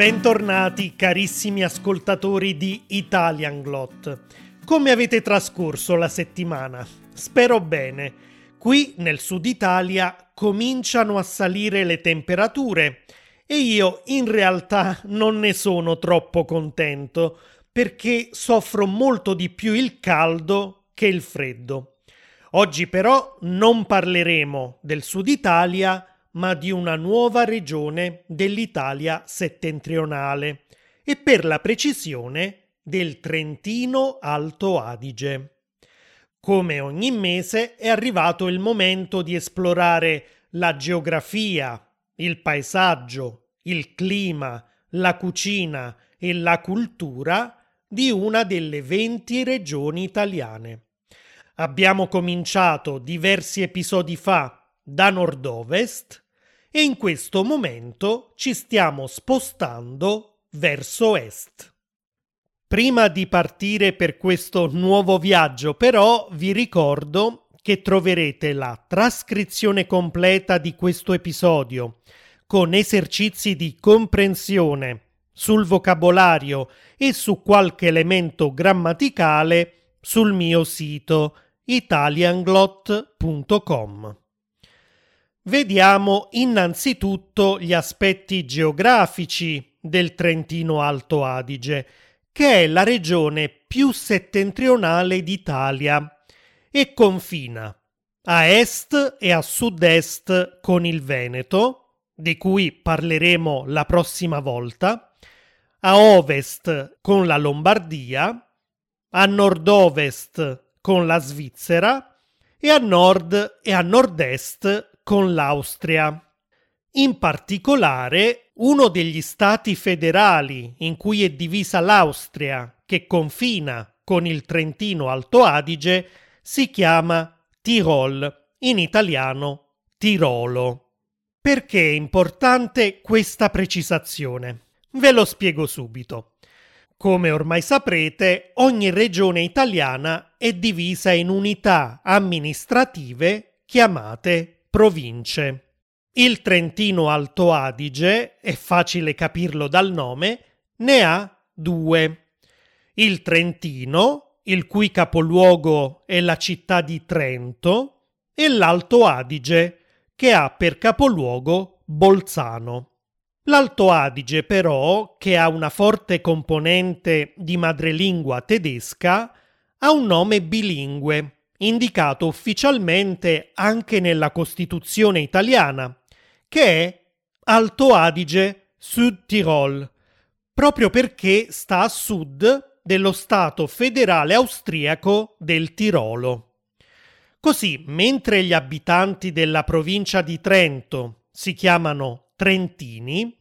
Bentornati carissimi ascoltatori di Italian Glot. Come avete trascorso la settimana? Spero bene. Qui nel sud Italia cominciano a salire le temperature e io in realtà non ne sono troppo contento perché soffro molto di più il caldo che il freddo. Oggi però non parleremo del sud Italia ma di una nuova regione dell'Italia settentrionale e per la precisione del Trentino Alto Adige. Come ogni mese è arrivato il momento di esplorare la geografia, il paesaggio, il clima, la cucina e la cultura di una delle 20 regioni italiane. Abbiamo cominciato diversi episodi fa da nord-ovest e in questo momento ci stiamo spostando verso est. Prima di partire per questo nuovo viaggio, però, vi ricordo che troverete la trascrizione completa di questo episodio con esercizi di comprensione sul vocabolario e su qualche elemento grammaticale sul mio sito italianglot.com. Vediamo innanzitutto gli aspetti geografici del Trentino Alto Adige, che è la regione più settentrionale d'Italia e confina a est e a sud-est con il Veneto, di cui parleremo la prossima volta, a ovest con la Lombardia, a nord-ovest con la Svizzera e a nord e a nord-est con l'Austria. In particolare, uno degli stati federali in cui è divisa l'Austria, che confina con il Trentino Alto Adige, si chiama Tirol, in italiano Tirolo. Perché è importante questa precisazione? Ve lo spiego subito. Come ormai saprete, ogni regione italiana è divisa in unità amministrative chiamate province. Il Trentino Alto Adige, è facile capirlo dal nome, ne ha due. Il Trentino, il cui capoluogo è la città di Trento, e l'Alto Adige, che ha per capoluogo Bolzano. L'Alto Adige, però, che ha una forte componente di madrelingua tedesca, ha un nome bilingue indicato ufficialmente anche nella Costituzione italiana, che è Alto Adige Sud Tirol, proprio perché sta a sud dello Stato federale austriaco del Tirolo. Così, mentre gli abitanti della provincia di Trento si chiamano trentini,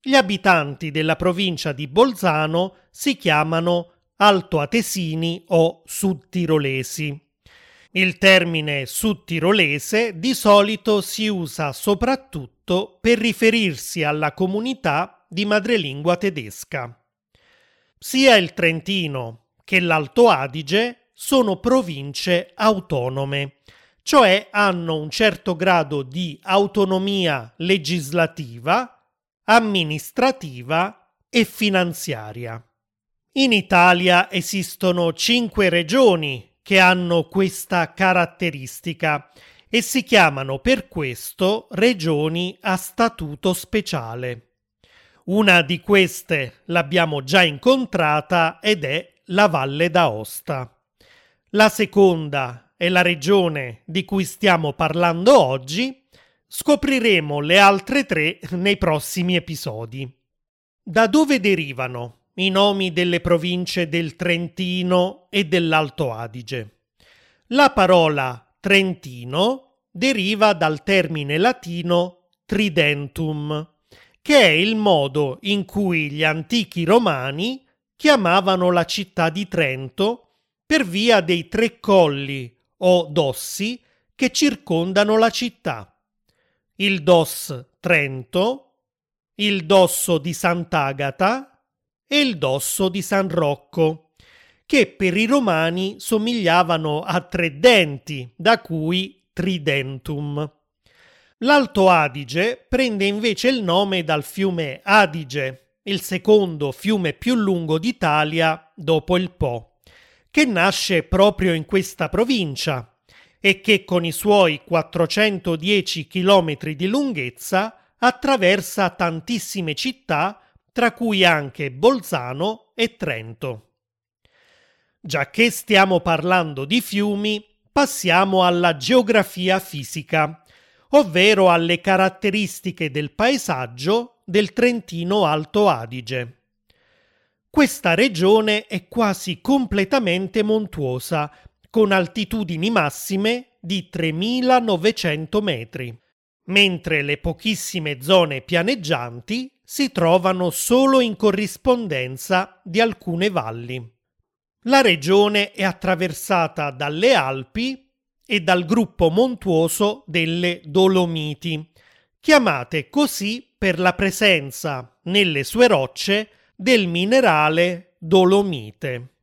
gli abitanti della provincia di Bolzano si chiamano altoatesini o sudtirolesi. Il termine sudtirolese di solito si usa soprattutto per riferirsi alla comunità di madrelingua tedesca. Sia il Trentino che l'Alto Adige sono province autonome, cioè hanno un certo grado di autonomia legislativa, amministrativa e finanziaria. In Italia esistono cinque regioni che hanno questa caratteristica e si chiamano per questo regioni a statuto speciale. Una di queste l'abbiamo già incontrata ed è la Valle d'Aosta. La seconda è la regione di cui stiamo parlando oggi. Scopriremo le altre tre nei prossimi episodi. Da dove derivano i nomi delle province del Trentino e dell'Alto Adige. La parola Trentino deriva dal termine latino tridentum, che è il modo in cui gli antichi romani chiamavano la città di Trento per via dei tre colli o dossi che circondano la città. Il Dos Trento, il Dosso di Sant'Agata e il dosso di San Rocco, che per i romani somigliavano a tre denti, da cui tridentum. L'Alto Adige prende invece il nome dal fiume Adige, il secondo fiume più lungo d'Italia dopo il Po, che nasce proprio in questa provincia e che con i suoi 410 km di lunghezza attraversa tantissime città, tra cui anche Bolzano e Trento. Già che stiamo parlando di fiumi, passiamo alla geografia fisica, ovvero alle caratteristiche del paesaggio del Trentino Alto Adige. Questa regione è quasi completamente montuosa, con altitudini massime di 3900 metri, mentre le pochissime zone pianeggianti si trovano solo in corrispondenza di alcune valli. La regione è attraversata dalle Alpi e dal gruppo montuoso delle Dolomiti, chiamate così per la presenza nelle sue rocce del minerale dolomite.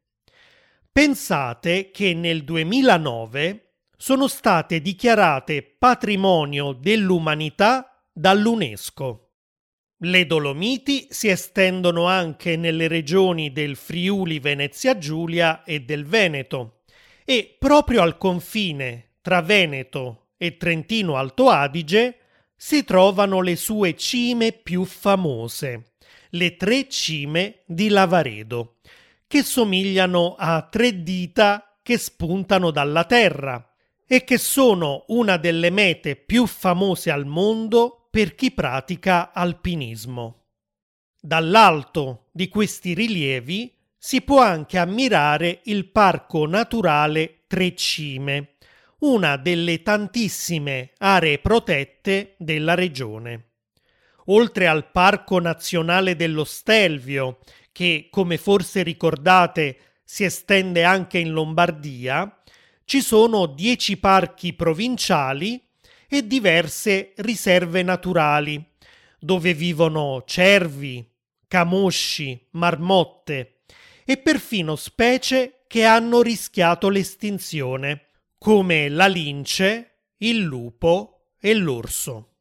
Pensate che nel 2009 sono state dichiarate patrimonio dell'umanità dall'UNESCO. Le Dolomiti si estendono anche nelle regioni del Friuli Venezia Giulia e del Veneto. E proprio al confine tra Veneto e Trentino Alto Adige si trovano le sue cime più famose, le tre cime di Lavaredo, che somigliano a tre dita che spuntano dalla terra e che sono una delle mete più famose al mondo per chi pratica alpinismo. Dall'alto di questi rilievi si può anche ammirare il Parco Naturale Tre Cime, una delle tantissime aree protette della regione. Oltre al Parco Nazionale dello Stelvio, che come forse ricordate si estende anche in Lombardia, ci sono dieci parchi provinciali e diverse riserve naturali, dove vivono cervi, camosci, marmotte e perfino specie che hanno rischiato l'estinzione, come la lince, il lupo e l'orso.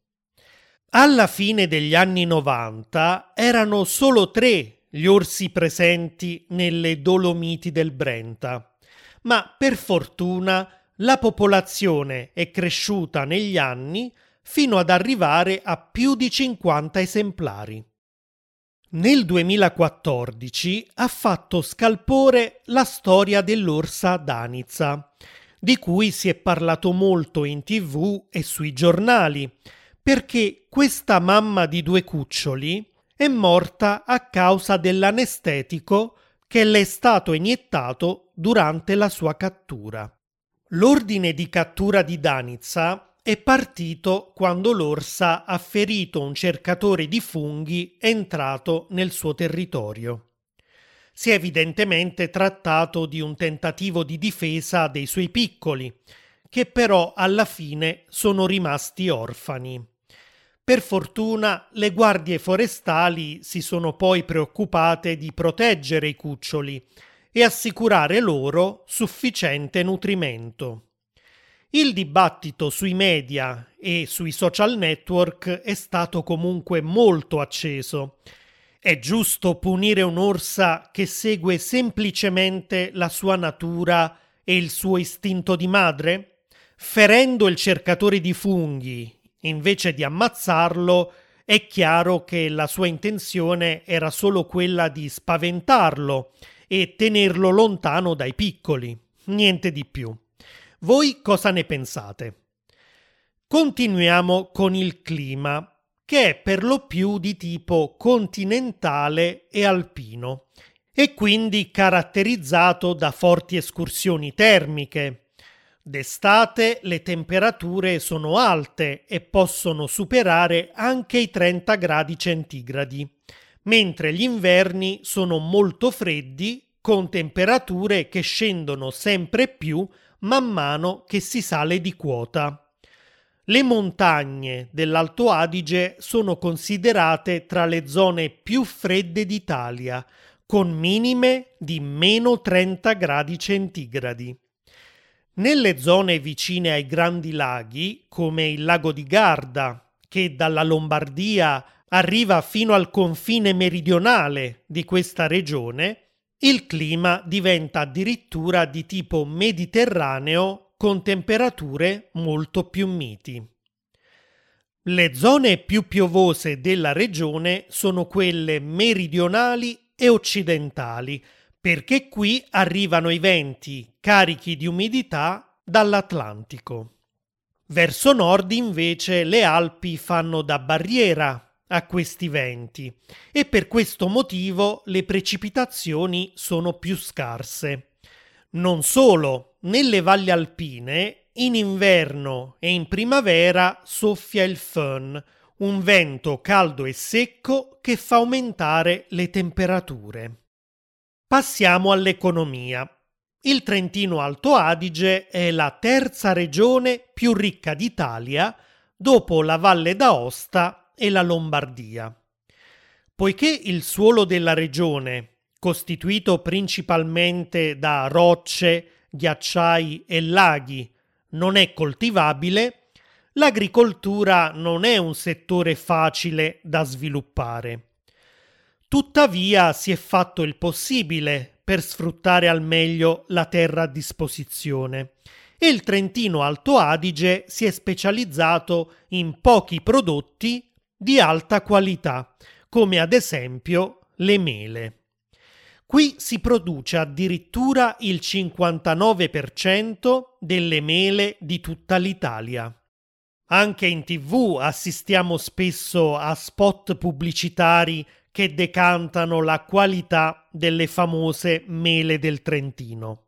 Alla fine degli anni 90 erano solo tre gli orsi presenti nelle Dolomiti del Brenta, ma per fortuna la popolazione è cresciuta negli anni fino ad arrivare a più di 50 esemplari. Nel 2014 ha fatto scalpore la storia dell'orsa danizza, di cui si è parlato molto in tv e sui giornali, perché questa mamma di due cuccioli è morta a causa dell'anestetico che le è stato iniettato durante la sua cattura. L'ordine di cattura di Danizza è partito quando l'orsa ha ferito un cercatore di funghi entrato nel suo territorio. Si è evidentemente trattato di un tentativo di difesa dei suoi piccoli, che però alla fine sono rimasti orfani. Per fortuna le guardie forestali si sono poi preoccupate di proteggere i cuccioli, e assicurare loro sufficiente nutrimento. Il dibattito sui media e sui social network è stato comunque molto acceso. È giusto punire un'orsa che segue semplicemente la sua natura e il suo istinto di madre? Ferendo il cercatore di funghi, invece di ammazzarlo, è chiaro che la sua intenzione era solo quella di spaventarlo e tenerlo lontano dai piccoli, niente di più. Voi cosa ne pensate? Continuiamo con il clima, che è per lo più di tipo continentale e alpino, e quindi caratterizzato da forti escursioni termiche. D'estate le temperature sono alte e possono superare anche i 30 gradi centigradi mentre gli inverni sono molto freddi con temperature che scendono sempre più man mano che si sale di quota. Le montagne dell'Alto Adige sono considerate tra le zone più fredde d'Italia, con minime di meno 30 gradi centigradi. Nelle zone vicine ai grandi laghi, come il lago di Garda, che dalla Lombardia arriva fino al confine meridionale di questa regione, il clima diventa addirittura di tipo mediterraneo con temperature molto più miti. Le zone più piovose della regione sono quelle meridionali e occidentali, perché qui arrivano i venti carichi di umidità dall'Atlantico. Verso nord invece le Alpi fanno da barriera a questi venti e per questo motivo le precipitazioni sono più scarse. Non solo, nelle valli alpine in inverno e in primavera soffia il fön, un vento caldo e secco che fa aumentare le temperature. Passiamo all'economia. Il Trentino Alto Adige è la terza regione più ricca d'Italia dopo la Valle d'Aosta e la Lombardia. Poiché il suolo della regione, costituito principalmente da rocce, ghiacciai e laghi, non è coltivabile, l'agricoltura non è un settore facile da sviluppare. Tuttavia si è fatto il possibile per sfruttare al meglio la terra a disposizione e il Trentino Alto Adige si è specializzato in pochi prodotti di alta qualità, come ad esempio le mele. Qui si produce addirittura il 59% delle mele di tutta l'Italia. Anche in tv assistiamo spesso a spot pubblicitari che decantano la qualità delle famose mele del Trentino.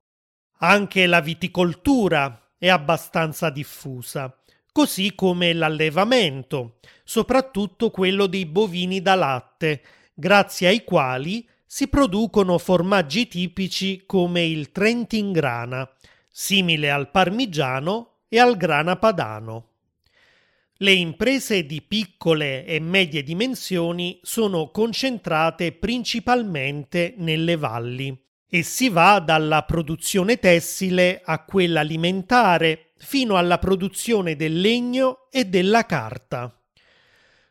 Anche la viticoltura è abbastanza diffusa, così come l'allevamento, soprattutto quello dei bovini da latte, grazie ai quali si producono formaggi tipici come il Trentin Grana, simile al parmigiano e al grana padano. Le imprese di piccole e medie dimensioni sono concentrate principalmente nelle valli e si va dalla produzione tessile a quella alimentare fino alla produzione del legno e della carta.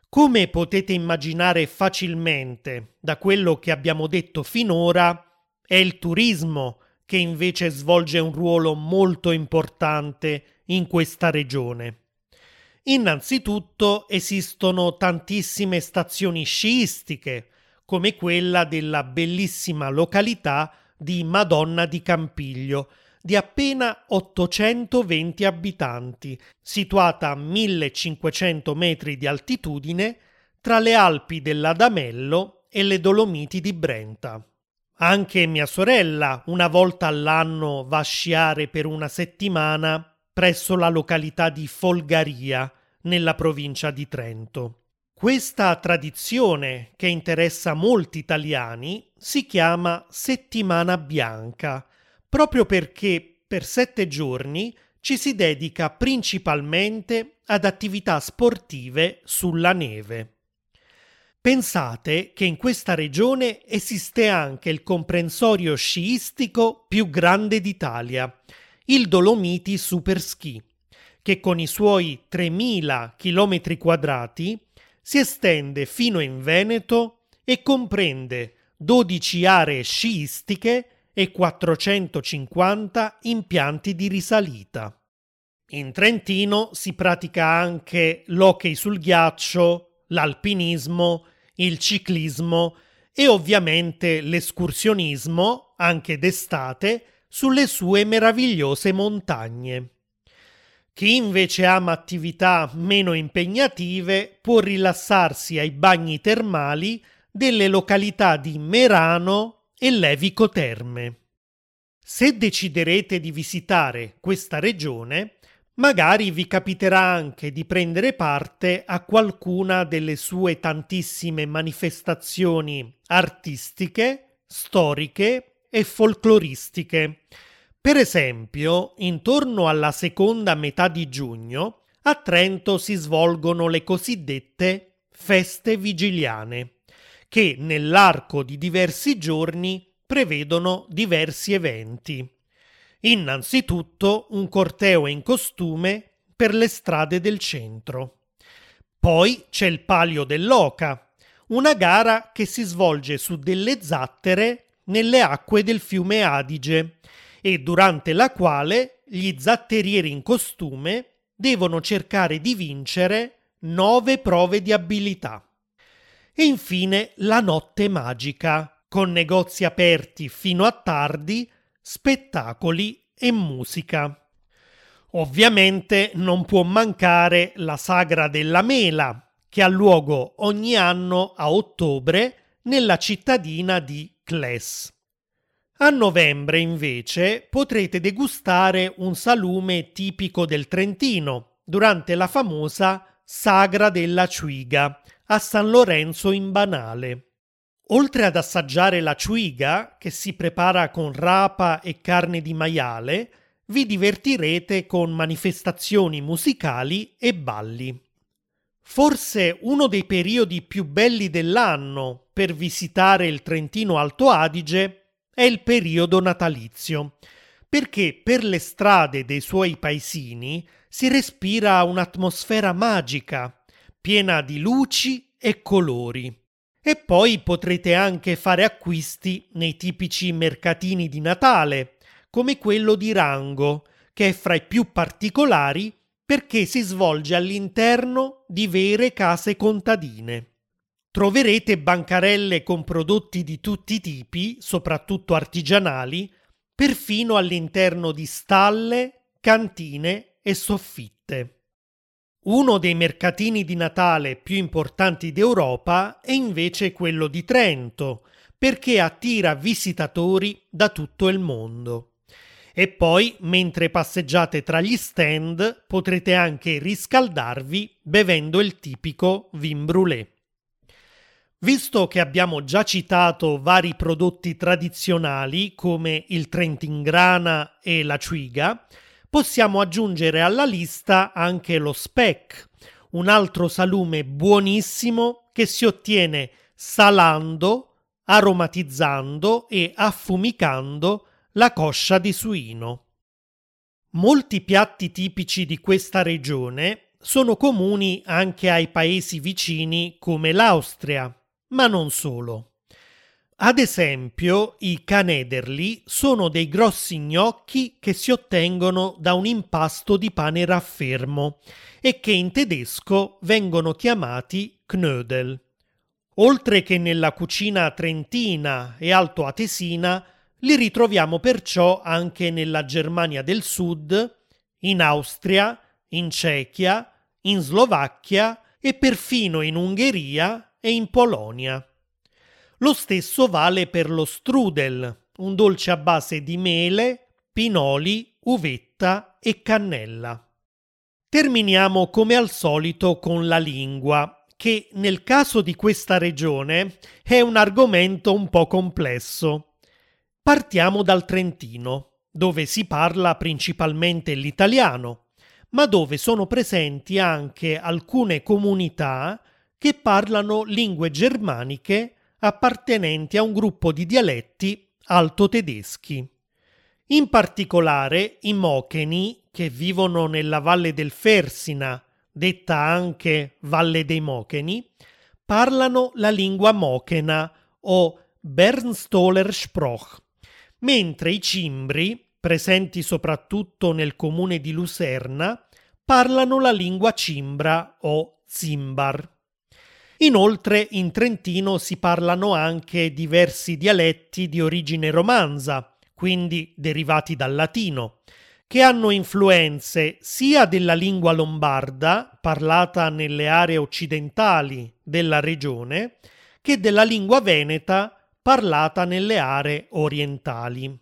Come potete immaginare facilmente da quello che abbiamo detto finora, è il turismo che invece svolge un ruolo molto importante in questa regione. Innanzitutto esistono tantissime stazioni sciistiche, come quella della bellissima località di Madonna di Campiglio, di appena 820 abitanti, situata a 1500 metri di altitudine tra le Alpi dell'Adamello e le Dolomiti di Brenta. Anche mia sorella una volta all'anno va a sciare per una settimana presso la località di Folgaria, nella provincia di Trento. Questa tradizione, che interessa molti italiani, si chiama Settimana Bianca, proprio perché per sette giorni ci si dedica principalmente ad attività sportive sulla neve. Pensate che in questa regione esiste anche il comprensorio sciistico più grande d'Italia, il Dolomiti Super Ski, che con i suoi 3.000 km quadrati si estende fino in Veneto e comprende 12 aree sciistiche e 450 impianti di risalita. In Trentino si pratica anche l'hockey sul ghiaccio, l'alpinismo, il ciclismo e ovviamente l'escursionismo, anche d'estate, sulle sue meravigliose montagne. Chi invece ama attività meno impegnative può rilassarsi ai bagni termali delle località di Merano e Levico Terme. Se deciderete di visitare questa regione, magari vi capiterà anche di prendere parte a qualcuna delle sue tantissime manifestazioni artistiche, storiche e folcloristiche. Per esempio, intorno alla seconda metà di giugno, a Trento si svolgono le cosiddette feste vigiliane, che nell'arco di diversi giorni prevedono diversi eventi. Innanzitutto un corteo in costume per le strade del centro. Poi c'è il palio dell'Oca, una gara che si svolge su delle zattere nelle acque del fiume Adige e durante la quale gli zatterieri in costume devono cercare di vincere nove prove di abilità. E infine la notte magica, con negozi aperti fino a tardi, spettacoli e musica. Ovviamente non può mancare la sagra della mela, che ha luogo ogni anno a ottobre nella cittadina di Cles. A novembre, invece, potrete degustare un salume tipico del Trentino durante la famosa Sagra della Ciuiga a San Lorenzo in Banale. Oltre ad assaggiare la ciuiga, che si prepara con rapa e carne di maiale, vi divertirete con manifestazioni musicali e balli. Forse uno dei periodi più belli dell'anno per visitare il Trentino Alto Adige è il periodo natalizio, perché per le strade dei suoi paesini si respira un'atmosfera magica, piena di luci e colori. E poi potrete anche fare acquisti nei tipici mercatini di Natale, come quello di Rango, che è fra i più particolari perché si svolge all'interno di vere case contadine. Troverete bancarelle con prodotti di tutti i tipi, soprattutto artigianali, perfino all'interno di stalle, cantine e soffitte. Uno dei mercatini di Natale più importanti d'Europa è invece quello di Trento, perché attira visitatori da tutto il mondo. E poi, mentre passeggiate tra gli stand, potrete anche riscaldarvi bevendo il tipico vin brûlé. Visto che abbiamo già citato vari prodotti tradizionali come il Trentingrana e la Ciuiga, possiamo aggiungere alla lista anche lo speck, un altro salume buonissimo che si ottiene salando, aromatizzando e affumicando la coscia di suino. Molti piatti tipici di questa regione sono comuni anche ai paesi vicini come l'Austria, ma non solo. Ad esempio, i canederli sono dei grossi gnocchi che si ottengono da un impasto di pane raffermo e che in tedesco vengono chiamati Knödel. Oltre che nella cucina trentina e altoatesina, li ritroviamo perciò anche nella Germania del Sud, in Austria, in Cechia, in Slovacchia e perfino in Ungheria e in Polonia. Lo stesso vale per lo strudel, un dolce a base di mele, pinoli, uvetta e cannella. Terminiamo come al solito con la lingua, che nel caso di questa regione è un argomento un po' complesso. Partiamo dal Trentino, dove si parla principalmente l'italiano, ma dove sono presenti anche alcune comunità che parlano lingue germaniche appartenenti a un gruppo di dialetti alto-tedeschi. In particolare i Mocheni, che vivono nella valle del Fersina, detta anche Valle dei Mocheni, parlano la lingua mochena o Bernstoler Sproch mentre i cimbri, presenti soprattutto nel comune di Luserna, parlano la lingua cimbra o zimbar. Inoltre in Trentino si parlano anche diversi dialetti di origine romanza, quindi derivati dal latino, che hanno influenze sia della lingua lombarda, parlata nelle aree occidentali della regione, che della lingua veneta, parlata nelle aree orientali.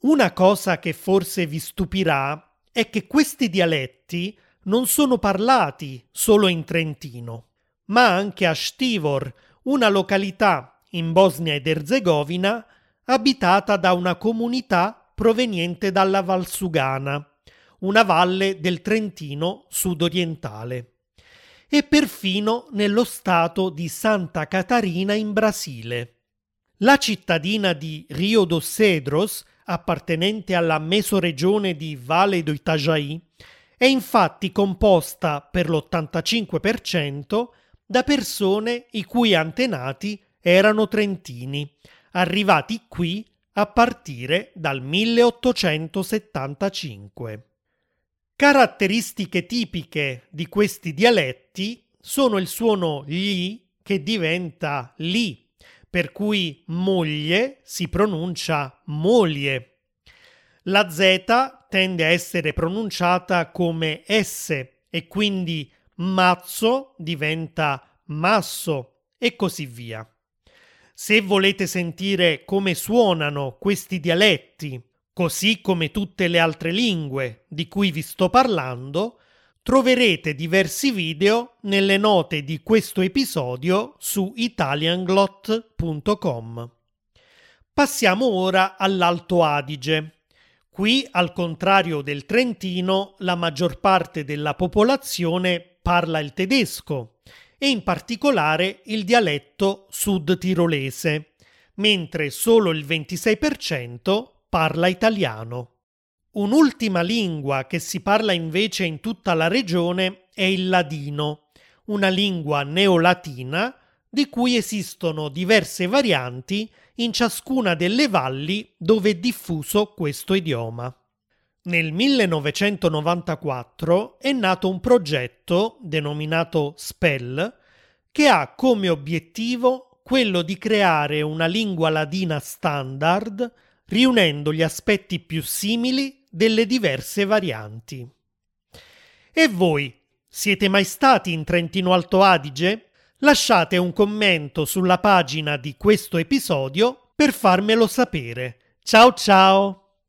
Una cosa che forse vi stupirà è che questi dialetti non sono parlati solo in Trentino, ma anche a Stivor, una località in Bosnia ed Erzegovina abitata da una comunità proveniente dalla Valsugana, una valle del Trentino sudorientale, e perfino nello stato di Santa Catarina in Brasile. La cittadina di Rio dos Cedros, appartenente alla mesoregione di Valle do Itajaí, è infatti composta per l'85% da persone i cui antenati erano trentini, arrivati qui a partire dal 1875. Caratteristiche tipiche di questi dialetti sono il suono gli che diventa li, per cui moglie si pronuncia moglie. La Z tende a essere pronunciata come S e quindi mazzo diventa masso e così via. Se volete sentire come suonano questi dialetti, così come tutte le altre lingue di cui vi sto parlando, troverete diversi video nelle note di questo episodio su italianglot.com. Passiamo ora all'Alto Adige. Qui, al contrario del Trentino, la maggior parte della popolazione parla il tedesco e in particolare il dialetto sud-tirolese, mentre solo il 26% parla italiano. Un'ultima lingua che si parla invece in tutta la regione è il ladino, una lingua neolatina di cui esistono diverse varianti in ciascuna delle valli dove è diffuso questo idioma. Nel 1994 è nato un progetto denominato SPELL che ha come obiettivo quello di creare una lingua ladina standard riunendo gli aspetti più simili delle diverse varianti. E voi, siete mai stati in Trentino Alto Adige? Lasciate un commento sulla pagina di questo episodio per farmelo sapere. Ciao ciao!